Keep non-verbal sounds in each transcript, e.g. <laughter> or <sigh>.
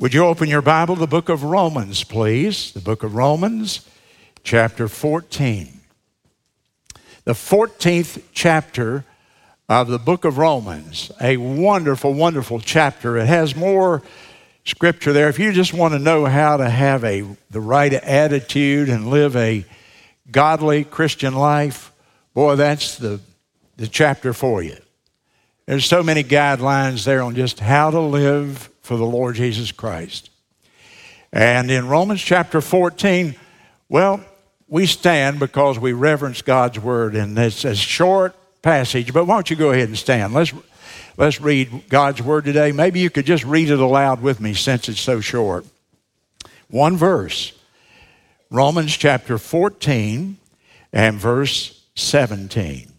Would you open your Bible to the book of Romans, please? The book of Romans, chapter 14. The 14th chapter of the book of Romans, a wonderful, wonderful chapter. It has more scripture there. If you just want to know how to have a, the right attitude and live a godly Christian life, boy, that's the, the chapter for you. There's so many guidelines there on just how to live for the Lord Jesus Christ. And in Romans chapter 14, well, we stand because we reverence God's word, and it's a short passage, but why don't you go ahead and stand? Let's, let's read God's word today. Maybe you could just read it aloud with me since it's so short. One verse Romans chapter 14 and verse 17.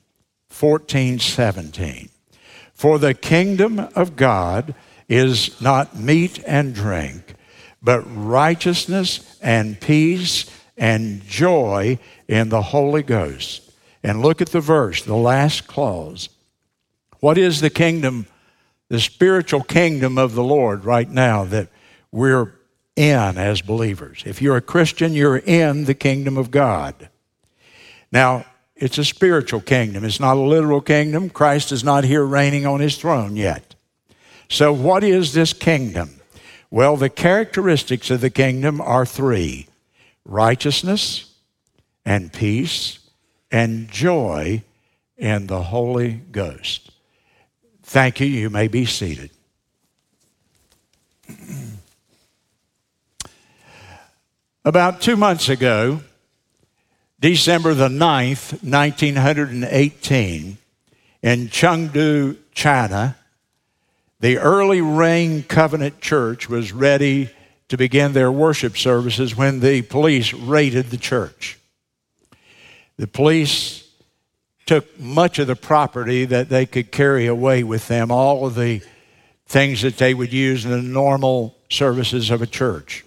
14, 17. For the kingdom of God is not meat and drink, but righteousness and peace and joy in the Holy Ghost. And look at the verse, the last clause. What is the kingdom, the spiritual kingdom of the Lord right now that we're in as believers? If you're a Christian, you're in the kingdom of God. Now, it's a spiritual kingdom. It's not a literal kingdom. Christ is not here reigning on his throne yet. So, what is this kingdom? Well, the characteristics of the kingdom are three righteousness and peace and joy in the Holy Ghost. Thank you. You may be seated. About two months ago, December the 9th, 1918, in Chengdu, China, the early rain covenant church was ready to begin their worship services when the police raided the church. The police took much of the property that they could carry away with them, all of the things that they would use in the normal services of a church.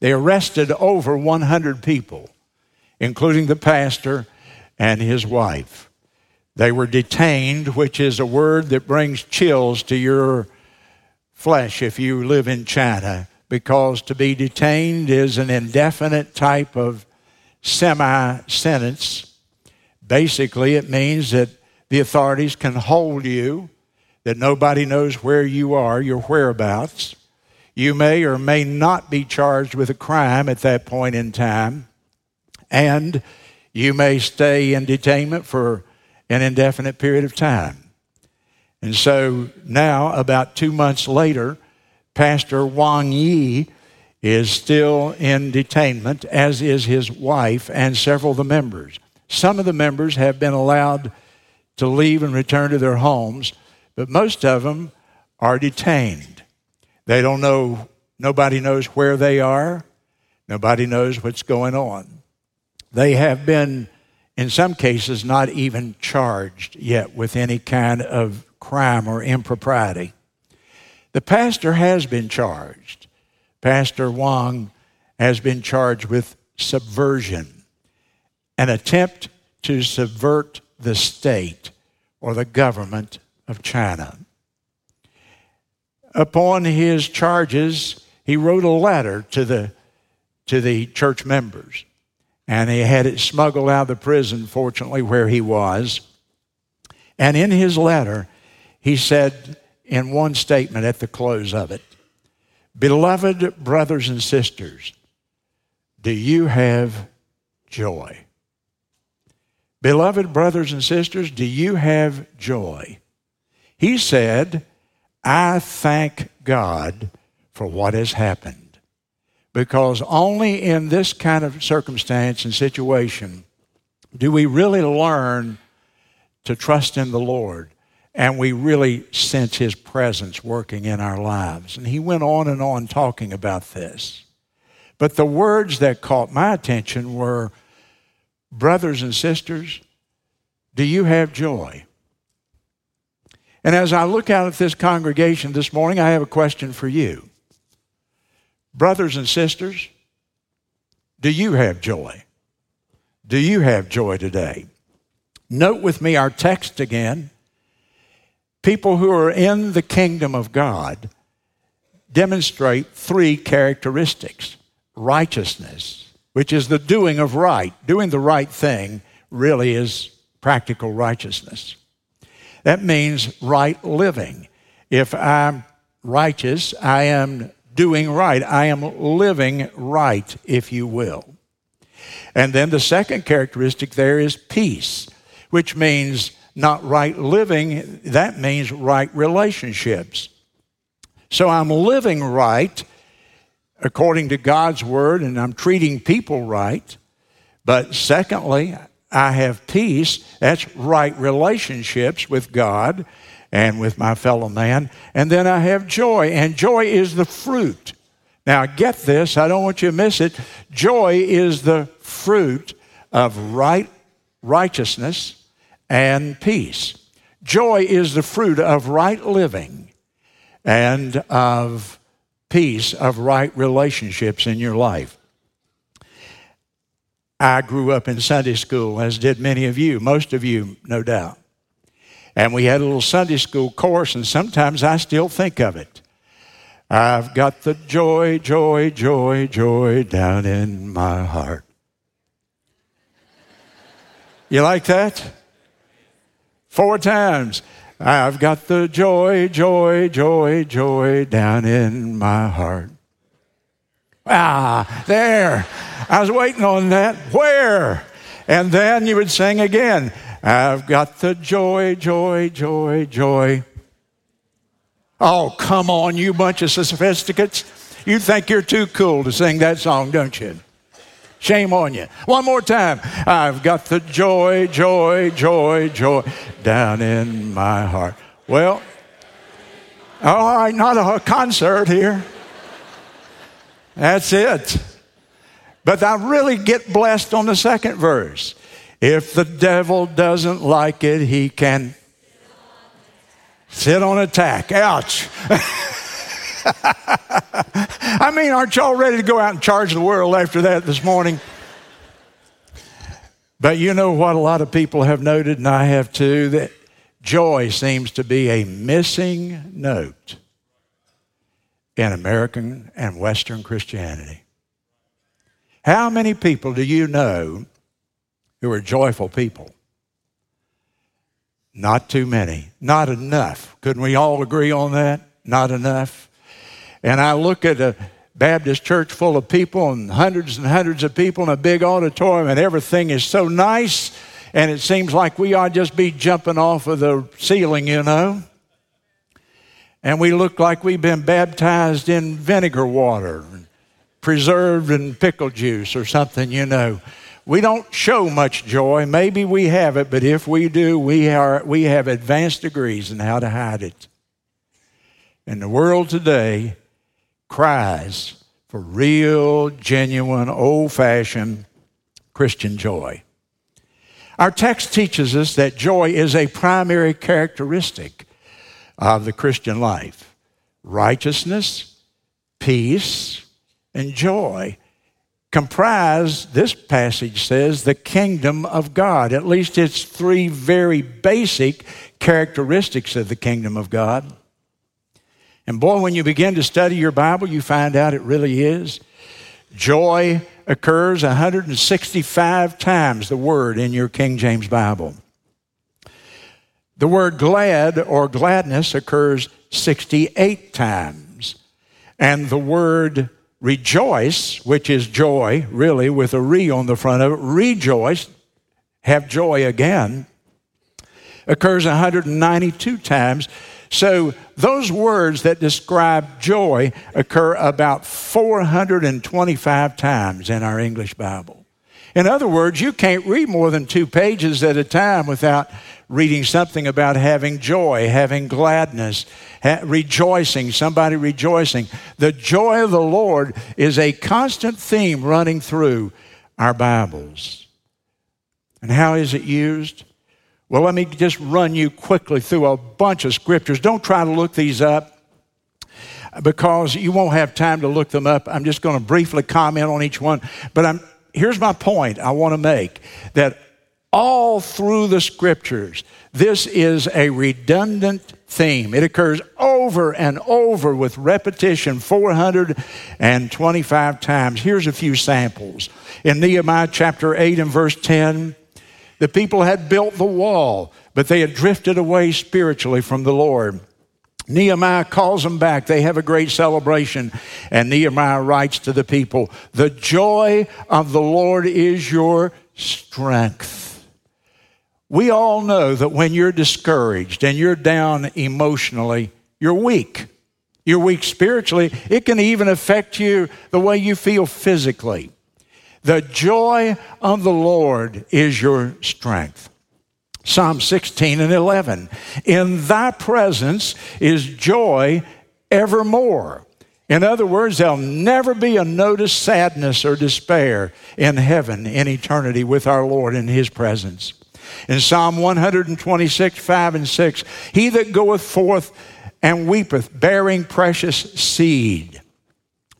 They arrested over 100 people, including the pastor and his wife. They were detained, which is a word that brings chills to your flesh if you live in China, because to be detained is an indefinite type of semi sentence. Basically, it means that the authorities can hold you, that nobody knows where you are, your whereabouts. You may or may not be charged with a crime at that point in time, and you may stay in detainment for an indefinite period of time. And so now, about two months later, Pastor Wang Yi is still in detainment, as is his wife and several of the members. Some of the members have been allowed to leave and return to their homes, but most of them are detained. They don't know, nobody knows where they are, nobody knows what's going on. They have been in some cases, not even charged yet with any kind of crime or impropriety. The pastor has been charged. Pastor Wang has been charged with subversion, an attempt to subvert the state or the government of China. Upon his charges, he wrote a letter to the, to the church members and he had it smuggled out of the prison, fortunately, where he was. And in his letter, he said in one statement at the close of it Beloved brothers and sisters, do you have joy? Beloved brothers and sisters, do you have joy? He said, I thank God for what has happened because only in this kind of circumstance and situation do we really learn to trust in the Lord and we really sense His presence working in our lives. And he went on and on talking about this. But the words that caught my attention were Brothers and sisters, do you have joy? And as I look out at this congregation this morning, I have a question for you. Brothers and sisters, do you have joy? Do you have joy today? Note with me our text again. People who are in the kingdom of God demonstrate three characteristics righteousness, which is the doing of right. Doing the right thing really is practical righteousness. That means right living. If I'm righteous, I am doing right. I am living right, if you will. And then the second characteristic there is peace, which means not right living, that means right relationships. So I'm living right according to God's word and I'm treating people right. But secondly, I have peace. That's right relationships with God and with my fellow man. And then I have joy, and joy is the fruit. Now, get this, I don't want you to miss it. Joy is the fruit of right righteousness and peace. Joy is the fruit of right living and of peace, of right relationships in your life. I grew up in Sunday school, as did many of you, most of you, no doubt. And we had a little Sunday school course, and sometimes I still think of it. I've got the joy, joy, joy, joy down in my heart. You like that? Four times. I've got the joy, joy, joy, joy down in my heart. Ah, there. I was waiting on that. Where? And then you would sing again. I've got the joy, joy, joy, joy. Oh, come on, you bunch of sophisticates. You think you're too cool to sing that song, don't you? Shame on you. One more time. I've got the joy, joy, joy, joy down in my heart. Well, oh, all right, not a concert here. That's it. But I really get blessed on the second verse. If the devil doesn't like it, he can sit on attack. Ouch. <laughs> I mean, aren't y'all ready to go out and charge the world after that this morning? But you know what a lot of people have noted, and I have too, that joy seems to be a missing note in American and Western Christianity. How many people do you know who are joyful people. Not too many. Not enough. Couldn't we all agree on that? Not enough. And I look at a Baptist church full of people and hundreds and hundreds of people in a big auditorium, and everything is so nice, and it seems like we ought just be jumping off of the ceiling, you know. And we look like we've been baptized in vinegar water, preserved in pickle juice or something, you know. We don't show much joy. Maybe we have it, but if we do, we, are, we have advanced degrees in how to hide it. And the world today cries for real, genuine, old fashioned Christian joy. Our text teaches us that joy is a primary characteristic of the Christian life righteousness, peace, and joy comprise, this passage says, the kingdom of God. At least it's three very basic characteristics of the kingdom of God. And boy, when you begin to study your Bible, you find out it really is. Joy occurs 165 times the word in your King James Bible. The word glad or gladness occurs 68 times. And the word rejoice, which is joy, really, with a re on the front of it, rejoice, have joy again, occurs 192 times. So those words that describe joy occur about 425 times in our English Bible. In other words, you can't read more than two pages at a time without reading something about having joy, having gladness, ha- rejoicing, somebody rejoicing. The joy of the Lord is a constant theme running through our Bibles. And how is it used? Well, let me just run you quickly through a bunch of scriptures. Don't try to look these up because you won't have time to look them up. I'm just going to briefly comment on each one. But I'm, here's my point I want to make that All through the scriptures, this is a redundant theme. It occurs over and over with repetition 425 times. Here's a few samples. In Nehemiah chapter 8 and verse 10, the people had built the wall, but they had drifted away spiritually from the Lord. Nehemiah calls them back. They have a great celebration. And Nehemiah writes to the people The joy of the Lord is your strength. We all know that when you're discouraged and you're down emotionally, you're weak. You're weak spiritually. It can even affect you the way you feel physically. The joy of the Lord is your strength. Psalm 16 and 11. In thy presence is joy evermore. In other words, there'll never be a notice sadness or despair in heaven in eternity with our Lord in his presence. In Psalm 126, 5 and 6, he that goeth forth and weepeth, bearing precious seed,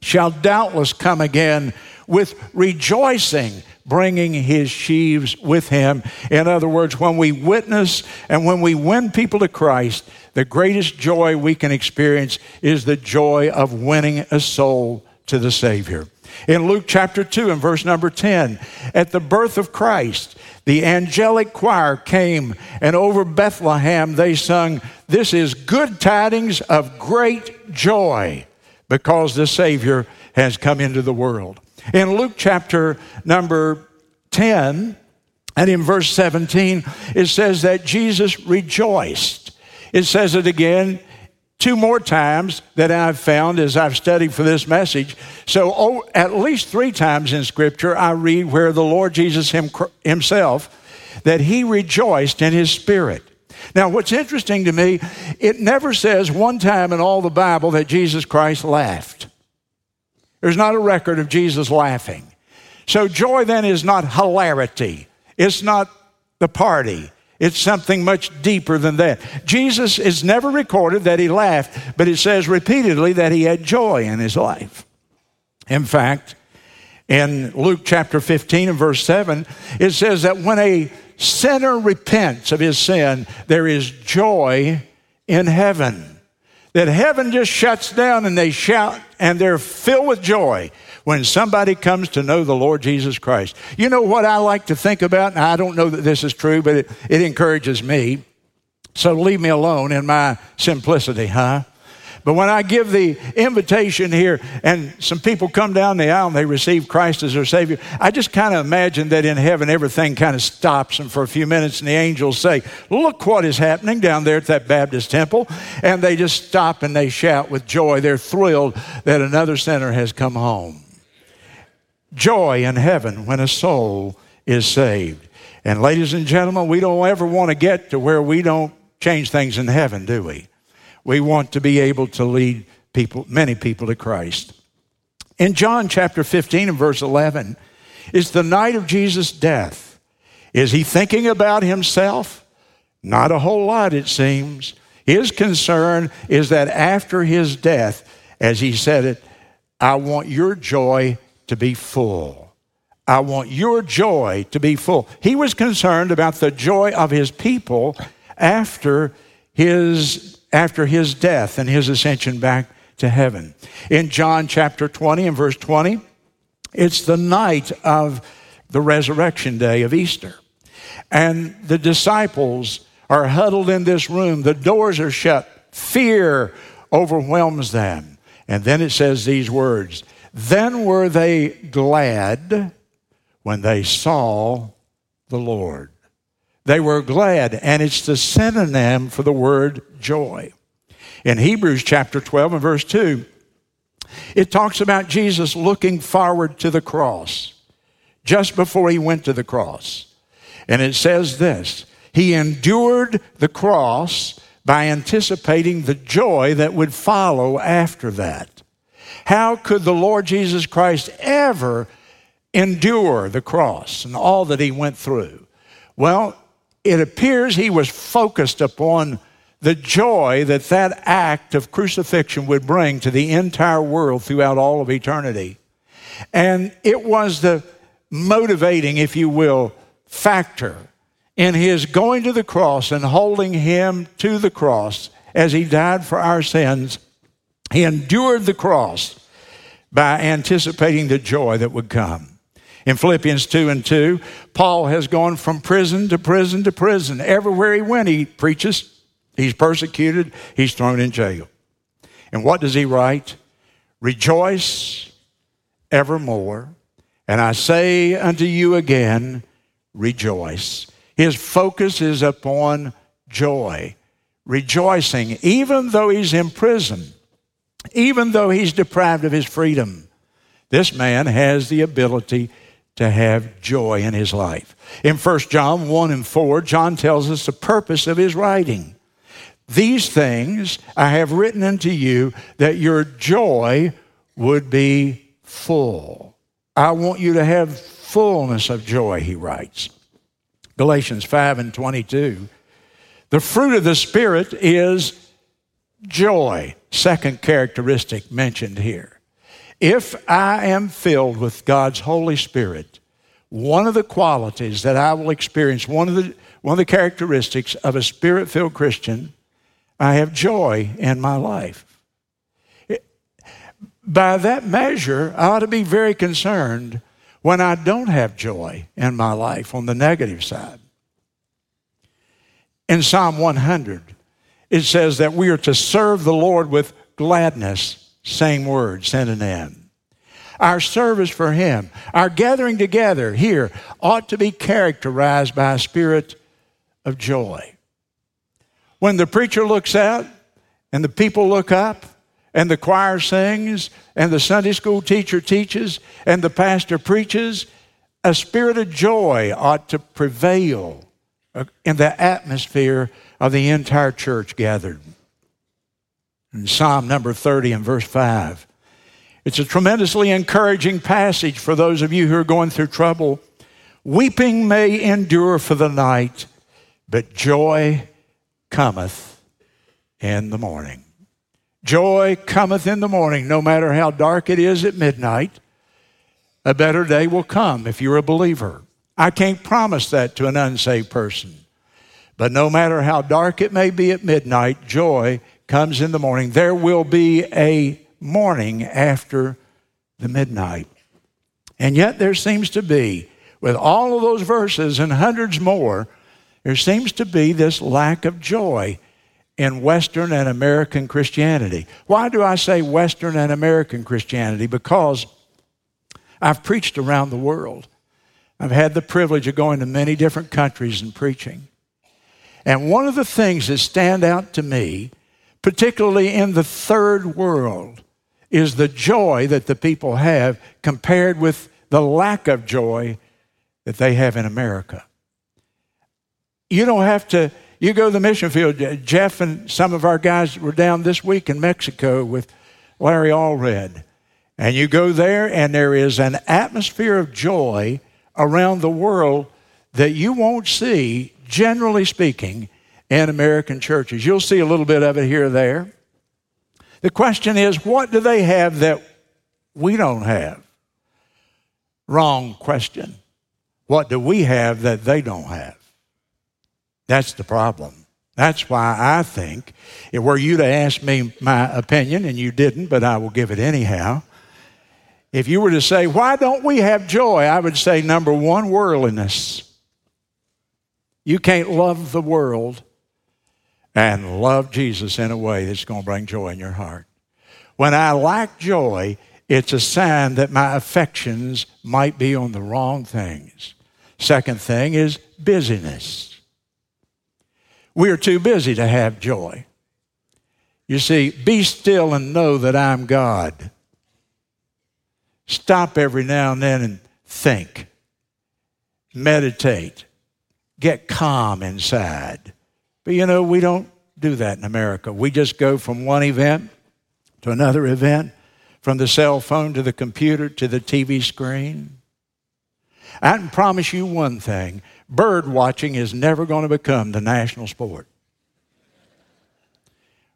shall doubtless come again with rejoicing bringing his sheaves with him. In other words, when we witness and when we win people to Christ, the greatest joy we can experience is the joy of winning a soul to the Savior. In Luke chapter 2 and verse number 10, at the birth of Christ, the angelic choir came, and over Bethlehem they sung, This is good tidings of great joy, because the Savior has come into the world. In Luke chapter number 10, and in verse 17, it says that Jesus rejoiced. It says it again two more times that I've found as I've studied for this message. So, oh, at least three times in Scripture, I read where the Lord Jesus him, Himself that He rejoiced in His Spirit. Now, what's interesting to me, it never says one time in all the Bible that Jesus Christ laughed. There's not a record of Jesus laughing. So joy then is not hilarity. It's not the party. It's something much deeper than that. Jesus is never recorded that he laughed, but it says repeatedly that he had joy in his life. In fact, in Luke chapter 15 and verse 7, it says that when a sinner repents of his sin, there is joy in heaven that heaven just shuts down and they shout and they're filled with joy when somebody comes to know the Lord Jesus Christ. You know what I like to think about? And I don't know that this is true, but it, it encourages me. So leave me alone in my simplicity, huh? But when I give the invitation here and some people come down the aisle and they receive Christ as their Savior, I just kind of imagine that in heaven everything kind of stops and for a few minutes and the angels say, Look what is happening down there at that Baptist temple. And they just stop and they shout with joy. They're thrilled that another sinner has come home. Joy in heaven when a soul is saved. And ladies and gentlemen, we don't ever want to get to where we don't change things in heaven, do we? We want to be able to lead people, many people to Christ. In John chapter 15 and verse 11, is the night of Jesus' death. Is he thinking about himself? Not a whole lot, it seems. His concern is that after his death, as he said it, I want your joy to be full. I want your joy to be full. He was concerned about the joy of his people after his after his death and his ascension back to heaven. In John chapter 20 and verse 20, it's the night of the resurrection day of Easter. And the disciples are huddled in this room, the doors are shut, fear overwhelms them. And then it says these words Then were they glad when they saw the Lord. They were glad, and it's the synonym for the word joy. In Hebrews chapter 12 and verse 2, it talks about Jesus looking forward to the cross just before he went to the cross. And it says this He endured the cross by anticipating the joy that would follow after that. How could the Lord Jesus Christ ever endure the cross and all that he went through? Well, it appears he was focused upon the joy that that act of crucifixion would bring to the entire world throughout all of eternity. And it was the motivating, if you will, factor in his going to the cross and holding him to the cross as he died for our sins, he endured the cross by anticipating the joy that would come. In Philippians 2 and 2, Paul has gone from prison to prison to prison. Everywhere he went, he preaches, he's persecuted, he's thrown in jail. And what does he write? Rejoice evermore. And I say unto you again, rejoice. His focus is upon joy, rejoicing, even though he's in prison, even though he's deprived of his freedom. This man has the ability to have joy in his life. In 1 John 1 and 4, John tells us the purpose of his writing. These things I have written unto you that your joy would be full. I want you to have fullness of joy, he writes. Galatians 5 and 22. The fruit of the Spirit is joy, second characteristic mentioned here. If I am filled with God's Holy Spirit, one of the qualities that I will experience, one of the, one of the characteristics of a spirit filled Christian, I have joy in my life. by that measure, I ought to be very concerned when I don't have joy in my life on the negative side. In Psalm 100, it says that we are to serve the Lord with gladness, same word, synonym. Our service for Him, our gathering together here ought to be characterized by a spirit of joy. When the preacher looks out and the people look up, and the choir sings, and the Sunday school teacher teaches, and the pastor preaches, a spirit of joy ought to prevail in the atmosphere of the entire church gathered. In Psalm number 30 and verse 5, it's a tremendously encouraging passage for those of you who are going through trouble. Weeping may endure for the night, but joy cometh in the morning. Joy cometh in the morning, no matter how dark it is at midnight. A better day will come if you're a believer. I can't promise that to an unsaved person. But no matter how dark it may be at midnight, joy comes in the morning. There will be a morning after the midnight. And yet, there seems to be, with all of those verses and hundreds more, there seems to be this lack of joy in Western and American Christianity. Why do I say Western and American Christianity? Because I've preached around the world. I've had the privilege of going to many different countries and preaching. And one of the things that stand out to me, particularly in the third world, is the joy that the people have compared with the lack of joy that they have in America. You don't have to you go to the mission field. Jeff and some of our guys were down this week in Mexico with Larry Allred. And you go there, and there is an atmosphere of joy around the world that you won't see, generally speaking, in American churches. You'll see a little bit of it here or there. The question is, what do they have that we don't have? Wrong question. What do we have that they don't have? That's the problem. That's why I think, if were you to ask me my opinion, and you didn't, but I will give it anyhow, if you were to say, why don't we have joy? I would say, number one, worldliness. You can't love the world and love Jesus in a way that's going to bring joy in your heart. When I lack joy, it's a sign that my affections might be on the wrong things. Second thing is busyness. We are too busy to have joy. You see, be still and know that I'm God. Stop every now and then and think, meditate, get calm inside. But you know, we don't do that in America. We just go from one event to another event, from the cell phone to the computer to the TV screen. I can promise you one thing bird watching is never going to become the national sport.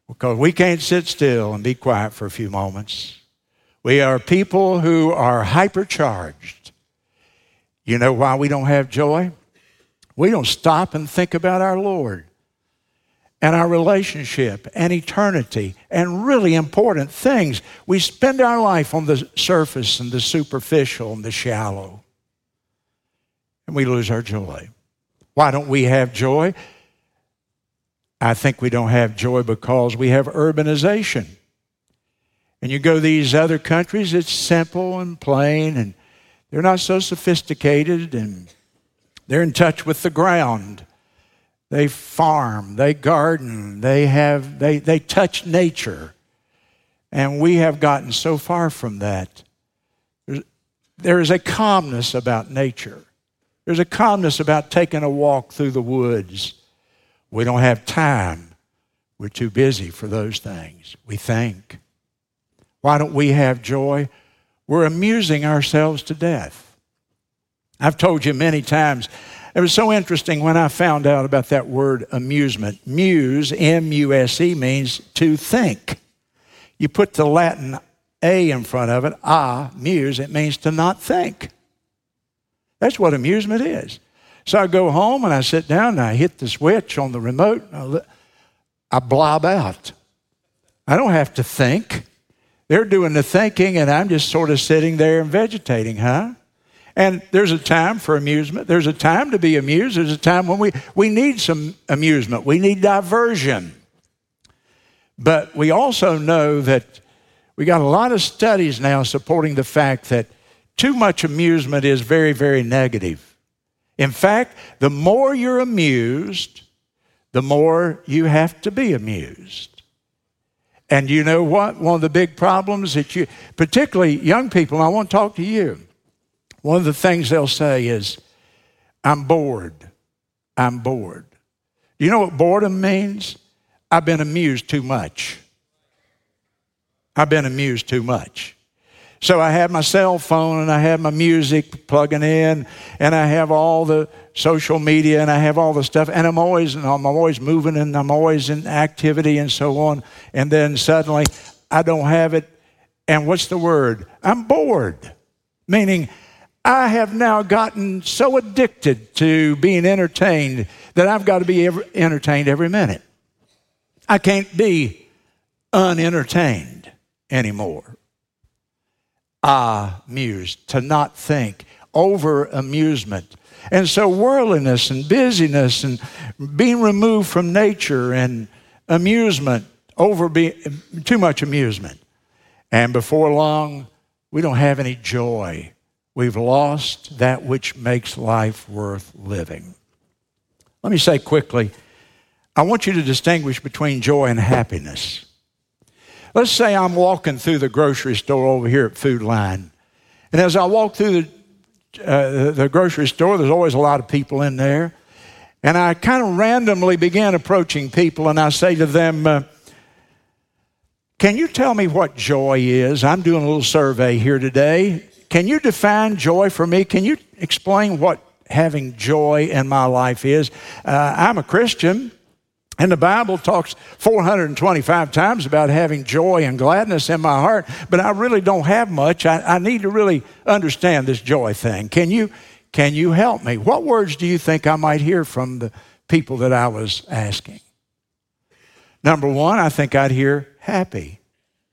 Because we can't sit still and be quiet for a few moments. We are people who are hypercharged. You know why we don't have joy? We don't stop and think about our Lord and our relationship and eternity and really important things. We spend our life on the surface and the superficial and the shallow, and we lose our joy. Why don't we have joy? I think we don't have joy because we have urbanization. And you go to these other countries, it's simple and plain, and they're not so sophisticated, and they're in touch with the ground. They farm, they garden, they have they, they touch nature. And we have gotten so far from that. There's, there is a calmness about nature. There's a calmness about taking a walk through the woods. We don't have time. We're too busy for those things. We think. Why don't we have joy? We're amusing ourselves to death. I've told you many times, it was so interesting when I found out about that word amusement. Muse, M U S E, means to think. You put the Latin A in front of it, ah, muse, it means to not think. That's what amusement is. So I go home and I sit down and I hit the switch on the remote. I blob out. I don't have to think. They're doing the thinking, and I'm just sort of sitting there and vegetating, huh? And there's a time for amusement. There's a time to be amused. There's a time when we, we need some amusement. We need diversion. But we also know that we got a lot of studies now supporting the fact that too much amusement is very, very negative. In fact, the more you're amused, the more you have to be amused. And you know what? One of the big problems that you, particularly young people, I want to talk to you. One of the things they'll say is, I'm bored. I'm bored. You know what boredom means? I've been amused too much. I've been amused too much. So I have my cell phone and I have my music plugging in and I have all the social media and I have all the stuff and I'm always I'm always moving and I'm always in activity and so on. And then suddenly I don't have it. And what's the word? I'm bored. Meaning I have now gotten so addicted to being entertained that I've got to be entertained every minute. I can't be unentertained anymore amused, to not think, over amusement. And so, worldliness and busyness and being removed from nature and amusement, over be, too much amusement. And before long, we don't have any joy. We've lost that which makes life worth living. Let me say quickly I want you to distinguish between joy and happiness. Let's say I'm walking through the grocery store over here at Food Lion. And as I walk through the, uh, the grocery store, there's always a lot of people in there. And I kind of randomly begin approaching people and I say to them, uh, Can you tell me what joy is? I'm doing a little survey here today. Can you define joy for me? Can you explain what having joy in my life is? Uh, I'm a Christian. And the Bible talks 425 times about having joy and gladness in my heart, but I really don't have much. I, I, need to really understand this joy thing. Can you, can you help me? What words do you think I might hear from the people that I was asking? Number one, I think I'd hear happy.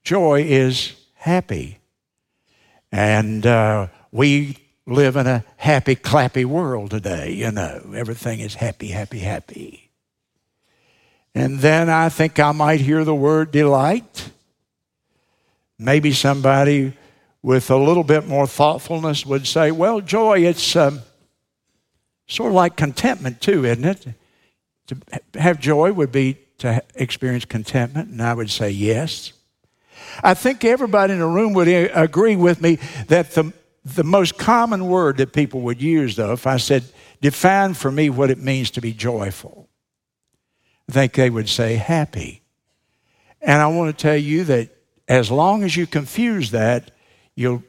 Joy is happy. And uh, we live in a happy, clappy world today, you know. Everything is happy, happy, happy. And then I think I might hear the word delight. Maybe somebody with a little bit more thoughtfulness would say, well, joy, it's um, sort of like contentment too, isn't it? To have joy would be to experience contentment, and I would say yes. I think everybody in the room would agree with me that the, the most common word that people would use, though, if I said, define for me what it means to be joyful, I think they would say happy. And I want to tell you that as long as you confuse that, you'll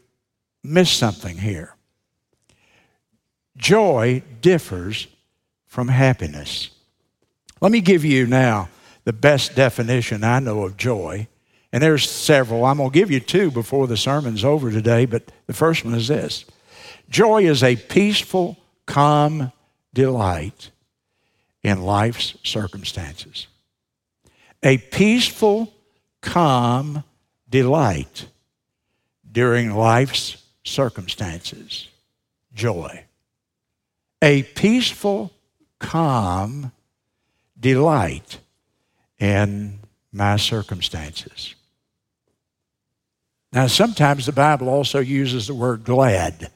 miss something here. Joy differs from happiness. Let me give you now the best definition I know of joy. And there's several. I'm going to give you two before the sermon's over today, but the first one is this Joy is a peaceful, calm, delight in life's circumstances. A peaceful, calm delight during life's circumstances. Joy. A peaceful, calm delight in my circumstances. Now, sometimes the Bible also uses the word glad.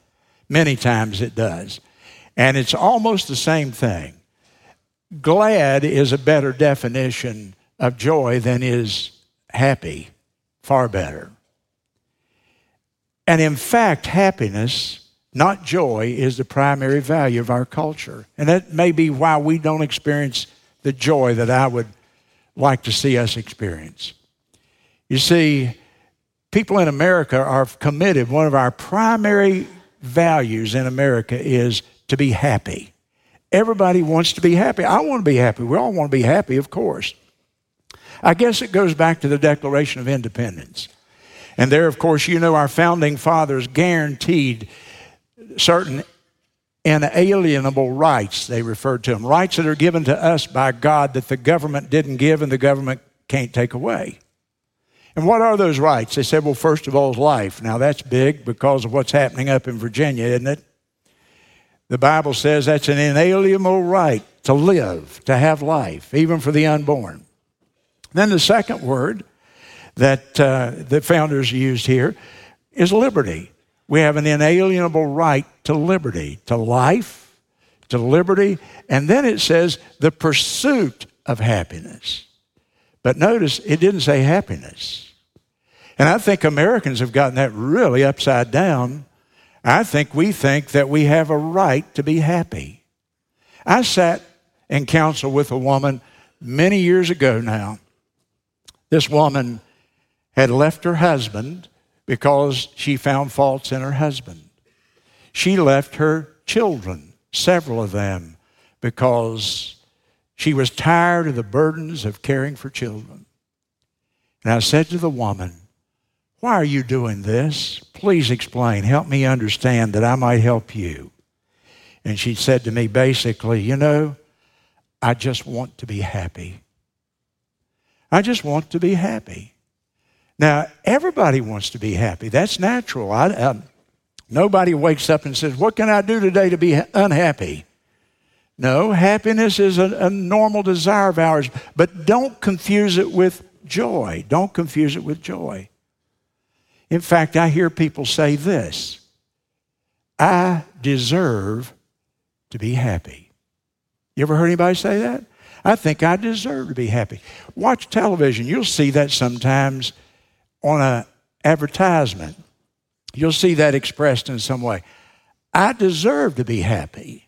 Many times it does. And it's almost the same thing. Glad is a better definition of joy than is happy, far better. And in fact, happiness, not joy, is the primary value of our culture. And that may be why we don't experience the joy that I would like to see us experience. You see, people in America are committed. One of our primary values in America is to be happy. Everybody wants to be happy. I want to be happy. We all want to be happy, of course. I guess it goes back to the Declaration of Independence. And there, of course, you know our founding fathers guaranteed certain inalienable rights, they referred to them, rights that are given to us by God that the government didn't give and the government can't take away. And what are those rights? They said, well, first of all, is life. Now, that's big because of what's happening up in Virginia, isn't it? The Bible says that's an inalienable right to live, to have life, even for the unborn. Then the second word that uh, the founders used here is liberty. We have an inalienable right to liberty, to life, to liberty, and then it says the pursuit of happiness. But notice it didn't say happiness. And I think Americans have gotten that really upside down. I think we think that we have a right to be happy. I sat in counsel with a woman many years ago now. This woman had left her husband because she found faults in her husband. She left her children, several of them, because she was tired of the burdens of caring for children. And I said to the woman, Why are you doing this? Please explain. Help me understand that I might help you. And she said to me basically, You know, I just want to be happy. I just want to be happy. Now, everybody wants to be happy. That's natural. I, nobody wakes up and says, What can I do today to be unhappy? No, happiness is a, a normal desire of ours, but don't confuse it with joy. Don't confuse it with joy. In fact, I hear people say this I deserve to be happy. You ever heard anybody say that? I think I deserve to be happy. Watch television. You'll see that sometimes on an advertisement. You'll see that expressed in some way. I deserve to be happy.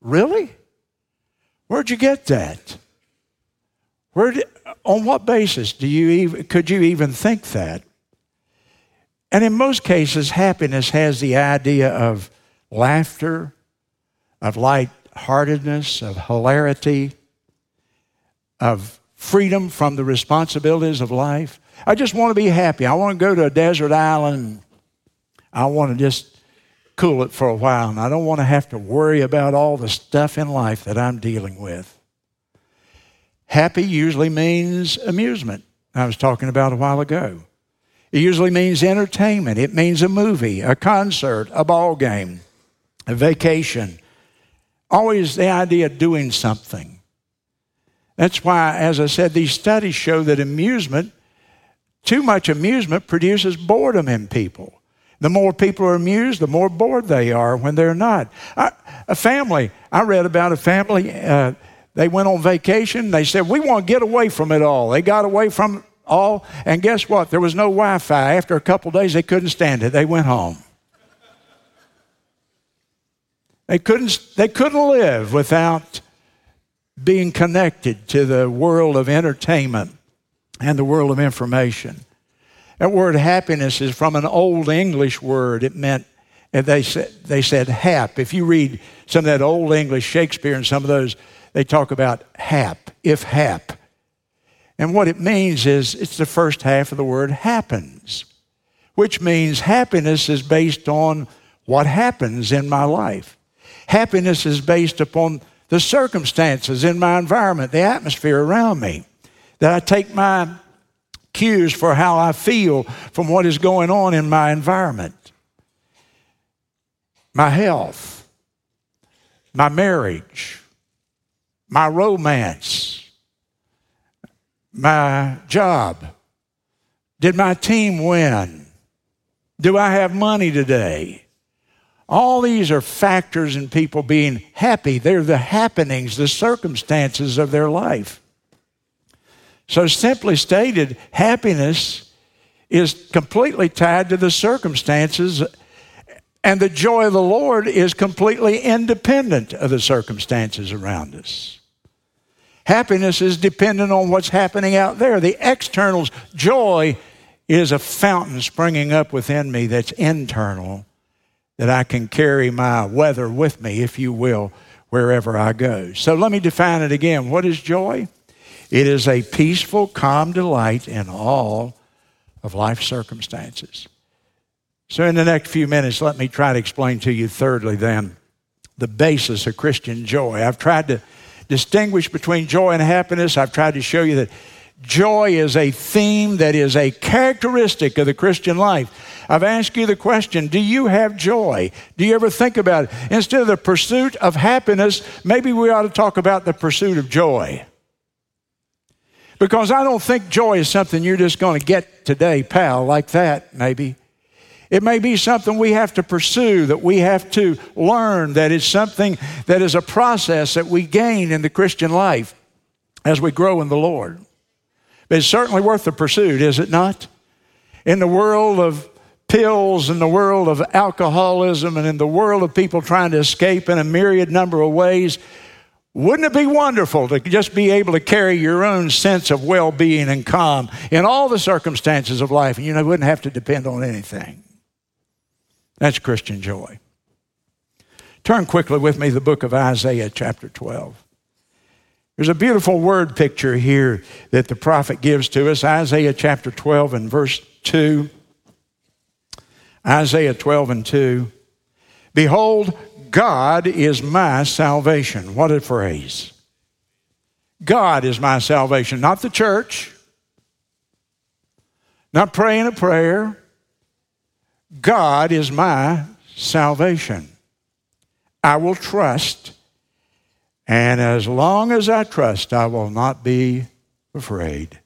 Really? Where'd you get that? Where did, on what basis do you even, could you even think that? And in most cases, happiness has the idea of laughter, of lightheartedness, of hilarity, of freedom from the responsibilities of life. I just want to be happy. I want to go to a desert island. I want to just cool it for a while, and I don't want to have to worry about all the stuff in life that I'm dealing with. Happy usually means amusement. I was talking about a while ago. It usually means entertainment. It means a movie, a concert, a ball game, a vacation. Always the idea of doing something. That's why, as I said, these studies show that amusement, too much amusement, produces boredom in people. The more people are amused, the more bored they are when they're not. I, a family, I read about a family, uh, they went on vacation. They said, We want to get away from it all. They got away from it all, and guess what? There was no Wi Fi. After a couple days, they couldn't stand it. They went home. They couldn't, they couldn't live without being connected to the world of entertainment and the world of information. That word happiness is from an old English word. It meant, and they said, they said hap. If you read some of that old English Shakespeare and some of those, they talk about hap, if hap. And what it means is it's the first half of the word happens, which means happiness is based on what happens in my life. Happiness is based upon the circumstances in my environment, the atmosphere around me. That I take my cues for how I feel from what is going on in my environment. My health, my marriage, my romance, my job. Did my team win? Do I have money today? All these are factors in people being happy. They're the happenings, the circumstances of their life. So, simply stated, happiness is completely tied to the circumstances, and the joy of the Lord is completely independent of the circumstances around us. Happiness is dependent on what's happening out there. The externals, joy is a fountain springing up within me that's internal, that I can carry my weather with me, if you will, wherever I go. So let me define it again. What is joy? It is a peaceful, calm delight in all of life's circumstances. So, in the next few minutes, let me try to explain to you, thirdly, then, the basis of Christian joy. I've tried to distinguish between joy and happiness. I've tried to show you that joy is a theme that is a characteristic of the Christian life. I've asked you the question Do you have joy? Do you ever think about it? Instead of the pursuit of happiness, maybe we ought to talk about the pursuit of joy. Because I don't think joy is something you're just going to get today, pal, like that, maybe. It may be something we have to pursue, that we have to learn, that is something that is a process that we gain in the Christian life as we grow in the Lord. But it's certainly worth the pursuit, is it not? In the world of pills, in the world of alcoholism, and in the world of people trying to escape in a myriad number of ways, wouldn't it be wonderful to just be able to carry your own sense of well being and calm in all the circumstances of life and you know, wouldn't have to depend on anything? That's Christian joy. Turn quickly with me to the book of Isaiah, chapter 12. There's a beautiful word picture here that the prophet gives to us Isaiah chapter 12 and verse 2. Isaiah 12 and 2. Behold, God is my salvation. What a phrase. God is my salvation, not the church, not praying a prayer. God is my salvation. I will trust, and as long as I trust, I will not be afraid.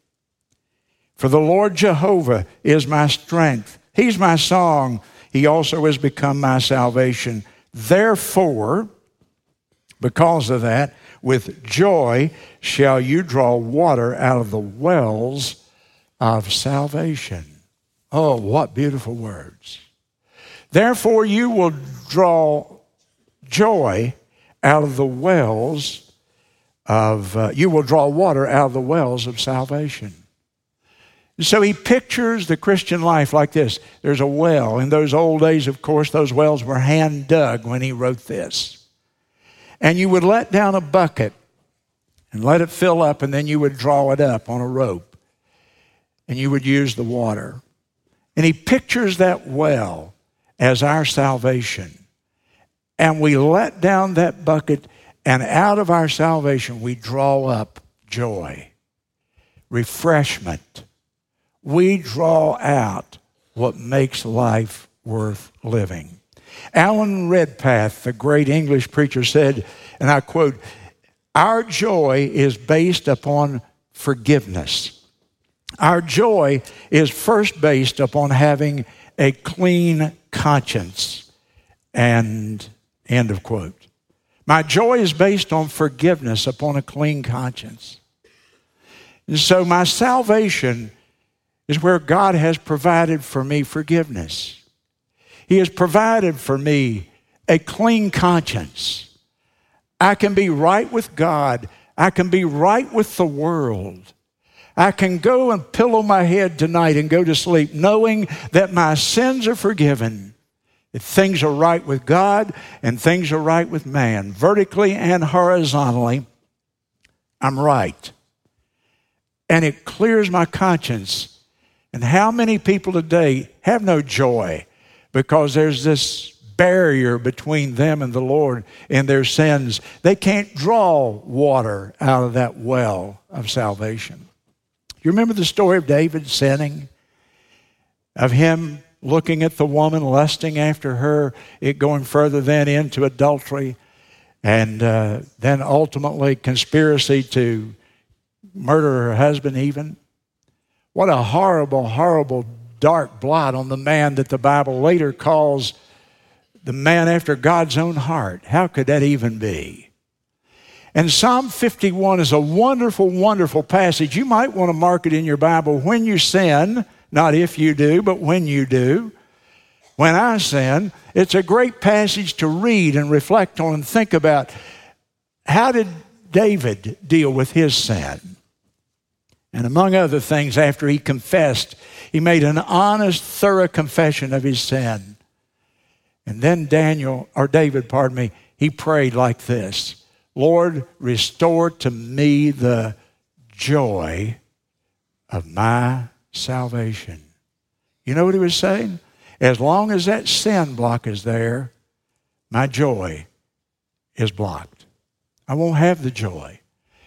For the Lord Jehovah is my strength. He's my song. He also has become my salvation. Therefore, because of that, with joy shall you draw water out of the wells of salvation. Oh, what beautiful words. Therefore, you will draw joy out of the wells of, uh, you will draw water out of the wells of salvation. So he pictures the Christian life like this there's a well. In those old days, of course, those wells were hand dug when he wrote this. And you would let down a bucket and let it fill up, and then you would draw it up on a rope and you would use the water. And he pictures that well as our salvation. And we let down that bucket, and out of our salvation, we draw up joy, refreshment we draw out what makes life worth living. Alan Redpath, the great English preacher, said, and I quote, Our joy is based upon forgiveness. Our joy is first based upon having a clean conscience. And end of quote. My joy is based on forgiveness upon a clean conscience. And so my salvation is where God has provided for me forgiveness. He has provided for me a clean conscience. I can be right with God. I can be right with the world. I can go and pillow my head tonight and go to sleep knowing that my sins are forgiven. That things are right with God and things are right with man. Vertically and horizontally, I'm right. And it clears my conscience and how many people today have no joy because there's this barrier between them and the Lord in their sins. They can't draw water out of that well of salvation. You remember the story of David sinning? Of him looking at the woman, lusting after her, it going further then into adultery, and uh, then ultimately conspiracy to murder her husband, even. What a horrible, horrible dark blot on the man that the Bible later calls the man after God's own heart. How could that even be? And Psalm 51 is a wonderful, wonderful passage. You might want to mark it in your Bible when you sin, not if you do, but when you do. When I sin, it's a great passage to read and reflect on and think about how did David deal with his sin? And among other things, after he confessed, he made an honest, thorough confession of his sin. And then Daniel, or David, pardon me, he prayed like this Lord, restore to me the joy of my salvation. You know what he was saying? As long as that sin block is there, my joy is blocked. I won't have the joy.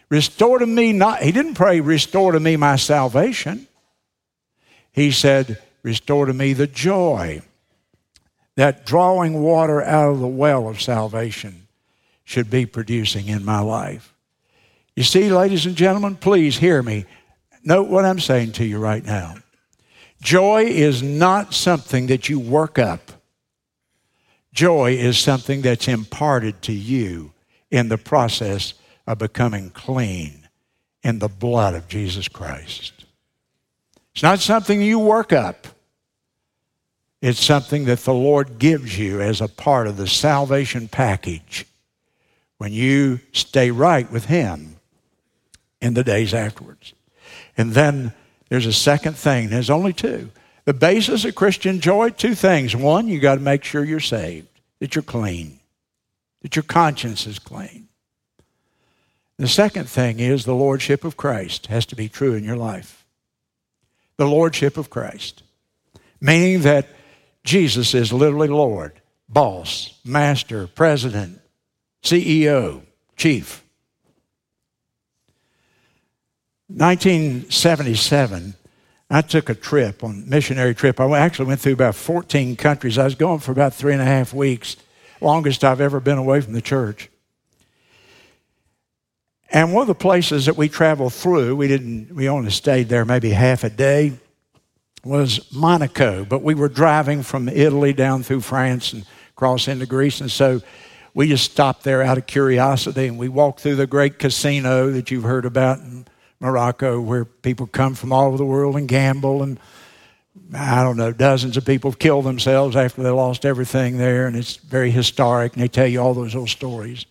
Restore to me not, he didn't pray, restore to me my salvation. He said, restore to me the joy that drawing water out of the well of salvation should be producing in my life. You see, ladies and gentlemen, please hear me. Note what I'm saying to you right now. Joy is not something that you work up. Joy is something that's imparted to you in the process of becoming clean in the blood of Jesus Christ. It's not something you work up. It's something that the Lord gives you as a part of the salvation package when you stay right with Him in the days afterwards. And then there's a second thing. There's only two. The basis of Christian joy, two things. One, you got to make sure you're saved, that you're clean, that your conscience is clean. The second thing is the Lordship of Christ has to be true in your life. The Lordship of Christ, meaning that Jesus is literally Lord, boss, master, president, CEO, chief. 1977, I took a trip on missionary trip. I actually went through about 14 countries. I was going for about three and a half weeks, longest I've ever been away from the church. And one of the places that we traveled through, we didn't, we only stayed there maybe half a day, was Monaco. But we were driving from Italy down through France and across into Greece. And so we just stopped there out of curiosity and we walked through the great casino that you've heard about in Morocco, where people come from all over the world and gamble. And I don't know, dozens of people killed themselves after they lost everything there. And it's very historic. And they tell you all those old stories.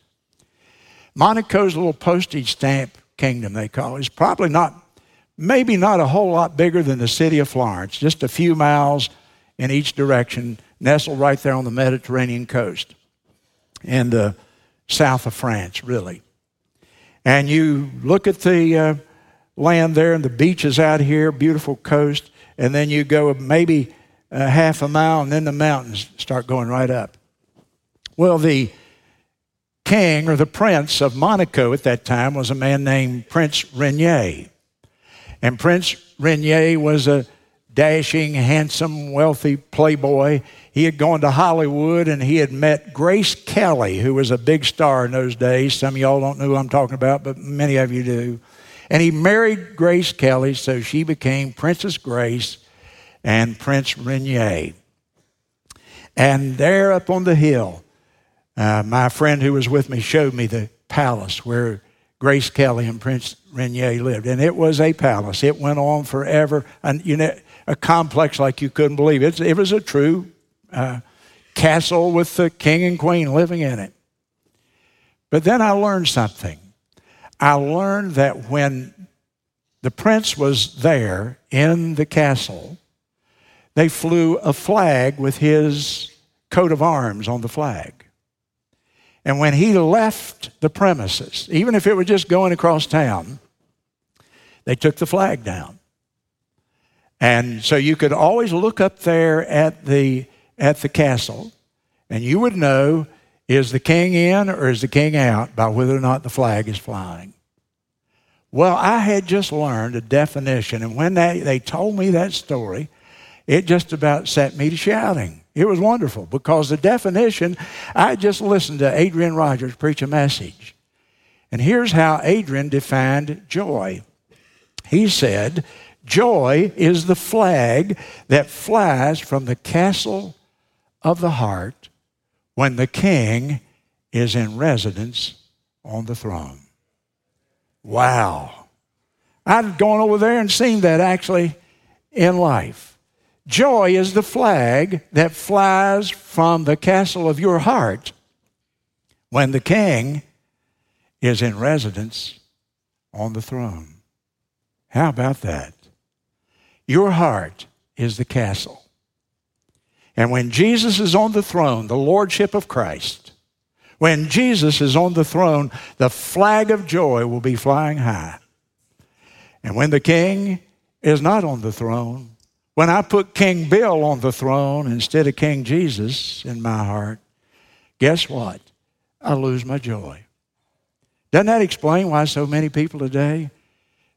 Monaco's little postage stamp kingdom, they call it, is probably not, maybe not a whole lot bigger than the city of Florence, just a few miles in each direction, nestled right there on the Mediterranean coast in the south of France, really. And you look at the uh, land there and the beaches out here, beautiful coast, and then you go maybe a half a mile, and then the mountains start going right up. Well, the king or the prince of Monaco at that time was a man named Prince Rainier. And Prince Rainier was a dashing, handsome, wealthy playboy. He had gone to Hollywood and he had met Grace Kelly, who was a big star in those days. Some of y'all don't know who I'm talking about, but many of you do. And he married Grace Kelly, so she became Princess Grace and Prince Rainier. And there up on the hill, uh, my friend who was with me showed me the palace where Grace Kelly and Prince Rainier lived. And it was a palace. It went on forever. And, you know, a complex like you couldn't believe. It, it was a true uh, castle with the king and queen living in it. But then I learned something. I learned that when the prince was there in the castle, they flew a flag with his coat of arms on the flag. And when he left the premises, even if it was just going across town, they took the flag down. And so you could always look up there at the, at the castle And you would know is the king in or is the king out by whether or not the flag is flying. Well, I had just learned a definition, and when they, they told me that story, it just about set me to shouting. It was wonderful because the definition, I just listened to Adrian Rogers preach a message. And here's how Adrian defined joy. He said, Joy is the flag that flies from the castle of the heart when the king is in residence on the throne. Wow. I've gone over there and seen that actually in life. Joy is the flag that flies from the castle of your heart when the king is in residence on the throne. How about that? Your heart is the castle. And when Jesus is on the throne, the Lordship of Christ, when Jesus is on the throne, the flag of joy will be flying high. And when the king is not on the throne, when I put King Bill on the throne instead of King Jesus in my heart, guess what? I lose my joy. Doesn't that explain why so many people today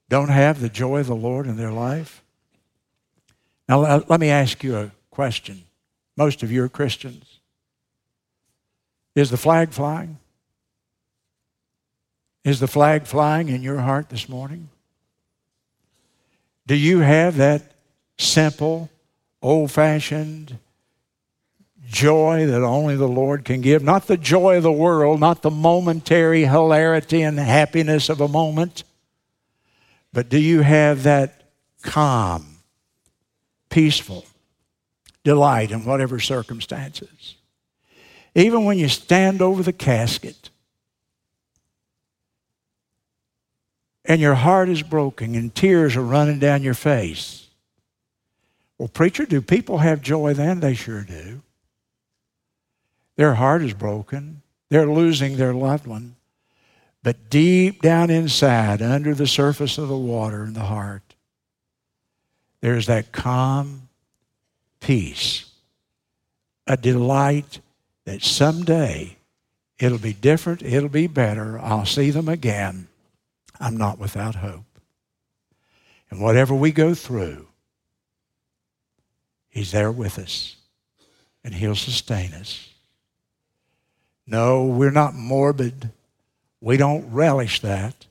don't have the joy of the Lord in their life? Now, let me ask you a question. Most of you are Christians. Is the flag flying? Is the flag flying in your heart this morning? Do you have that simple, old fashioned joy that only the Lord can give? Not the joy of the world, not the momentary hilarity and happiness of a moment, but do you have that calm, peaceful delight in whatever circumstances? Even when you stand over the casket and your heart is broken and tears are running down your face. Well, preacher, do people have joy then? They sure do. Their heart is broken. They're losing their loved one. But deep down inside, under the surface of the water in the heart, there's that calm peace, a delight that someday it'll be different, it'll be better, I'll see them again. I'm not without hope. And whatever we go through, He's there with us, and He'll sustain us. No, we're not morbid. We don't relish that.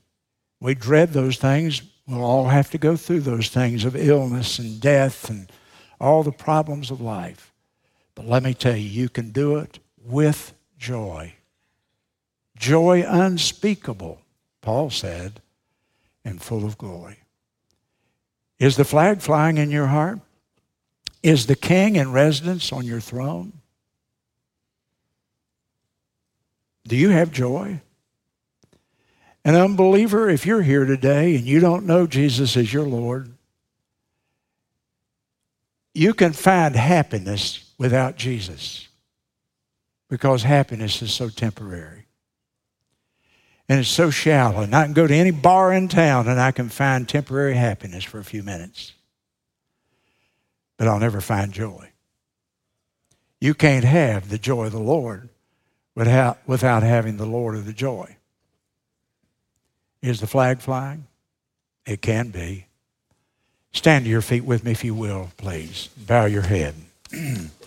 We dread those things. We'll all have to go through those things of illness and death and all the problems of life. But let me tell you, you can do it with joy. Joy unspeakable, Paul said, and full of glory. Is the flag flying in your heart? Is the king in residence on your throne? Do you have joy? An unbeliever, if you're here today and you don't know Jesus as your Lord, you can find happiness without Jesus because happiness is so temporary and it's so shallow. And I can go to any bar in town and I can find temporary happiness for a few minutes, but I'll never find joy. You can't have the joy of the Lord without, without having the Lord of the joy. Is the flag flying? It can be. Stand to your feet with me, if you will, please. Bow your head. <clears throat>